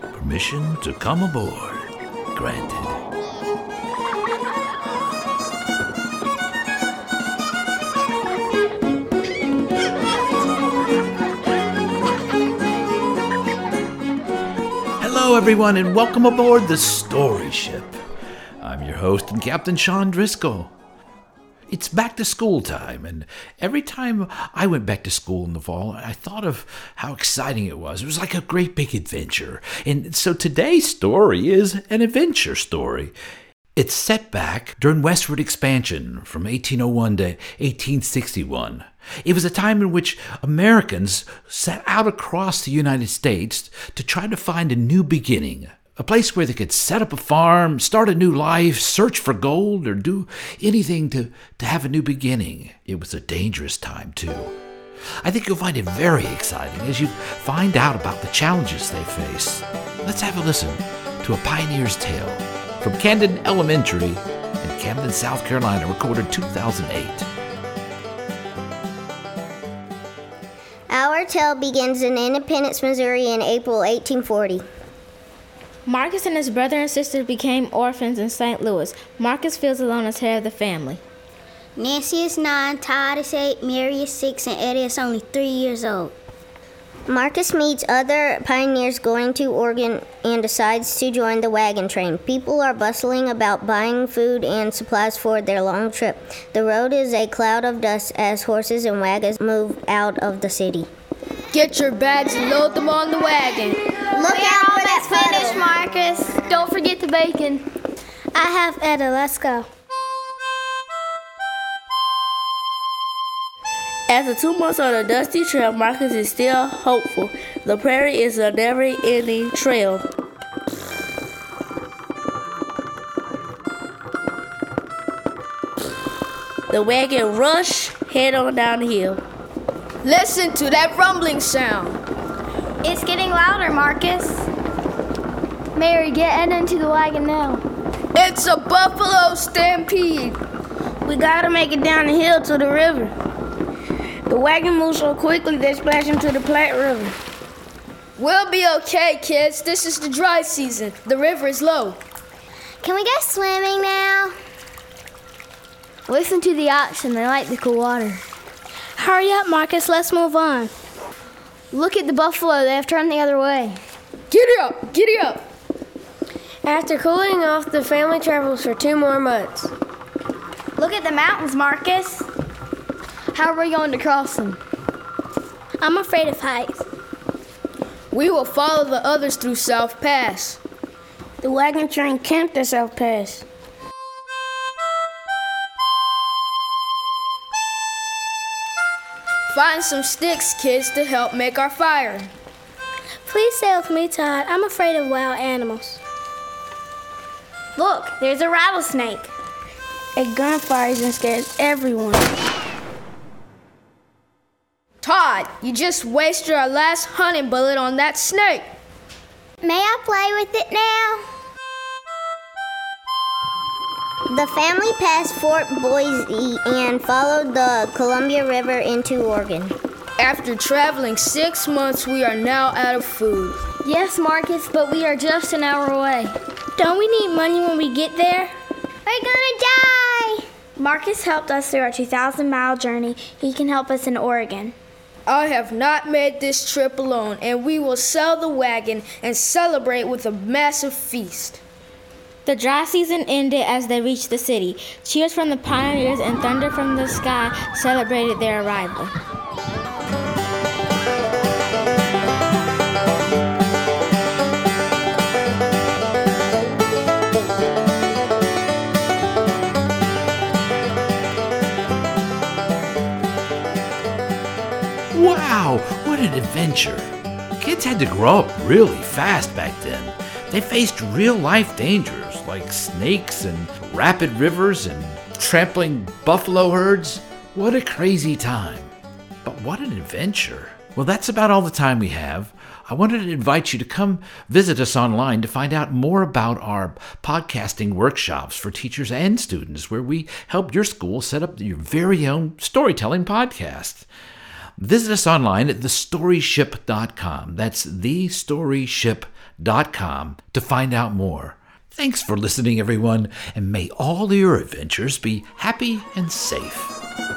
Permission to come aboard granted. Hello, everyone, and welcome aboard the Story Ship. I'm your host and Captain Sean Driscoll. It's back to school time, and every time I went back to school in the fall, I thought of how exciting it was. It was like a great big adventure. And so today's story is an adventure story. It's set back during westward expansion from 1801 to 1861. It was a time in which Americans set out across the United States to try to find a new beginning, a place where they could set up a farm, start a new life, search for gold, or do anything to, to have a new beginning. It was a dangerous time, too. I think you'll find it very exciting as you find out about the challenges they face. Let's have a listen to a pioneer's tale from Camden Elementary in Camden, South Carolina, recorded 2008. Our tale begins in Independence, Missouri in April 1840. Marcus and his brother and sister became orphans in St. Louis. Marcus feels alone as head of the family. Nancy is nine, Todd is eight, Mary is six, and Eddie is only three years old. Marcus meets other pioneers going to Oregon and decides to join the wagon train. People are bustling about buying food and supplies for their long trip. The road is a cloud of dust as horses and wagons move out of the city. Get your bags and load them on the wagon. Look out for that Finish, Marcus. Don't forget the bacon. I have Eddie. Let's go. After two months on a dusty trail, Marcus is still hopeful. The prairie is a never ending trail. The wagon rush head on down the hill. Listen to that rumbling sound. It's getting louder, Marcus. Mary, get Eddie into the wagon now. It's a buffalo stampede. We gotta make it down the hill to the river. The wagon moves so quickly they splash into the Platte River. We'll be okay, kids. This is the dry season. The river is low. Can we go swimming now? Listen to the oxen, they like the cool water. Hurry up, Marcus. Let's move on. Look at the buffalo, they have turned the other way. Giddy up, giddy up. After cooling off, the family travels for two more months. Look at the mountains, Marcus. How are we going to cross them? I'm afraid of heights. We will follow the others through South Pass. The wagon train camped at South Pass. Find some sticks, kids, to help make our fire. Please stay with me, Todd. I'm afraid of wild animals. Look, there's a rattlesnake. A gun fires and scares everyone. Todd, you just wasted our last hunting bullet on that snake. May I play with it now? The family passed Fort Boise and followed the Columbia River into Oregon. After traveling six months, we are now out of food. Yes, Marcus, but we are just an hour away. Don't we need money when we get there? We're gonna die! Marcus helped us through our 2,000 mile journey. He can help us in Oregon. I have not made this trip alone, and we will sell the wagon and celebrate with a massive feast. The dry season ended as they reached the city. Cheers from the pioneers and thunder from the sky celebrated their arrival. Wow, what an adventure! Kids had to grow up really fast back then. They faced real life dangers like snakes and rapid rivers and trampling buffalo herds. What a crazy time. But what an adventure. Well, that's about all the time we have. I wanted to invite you to come visit us online to find out more about our podcasting workshops for teachers and students, where we help your school set up your very own storytelling podcast. Visit us online at thestoryship.com. That's thestoryship.com to find out more. Thanks for listening, everyone, and may all your adventures be happy and safe.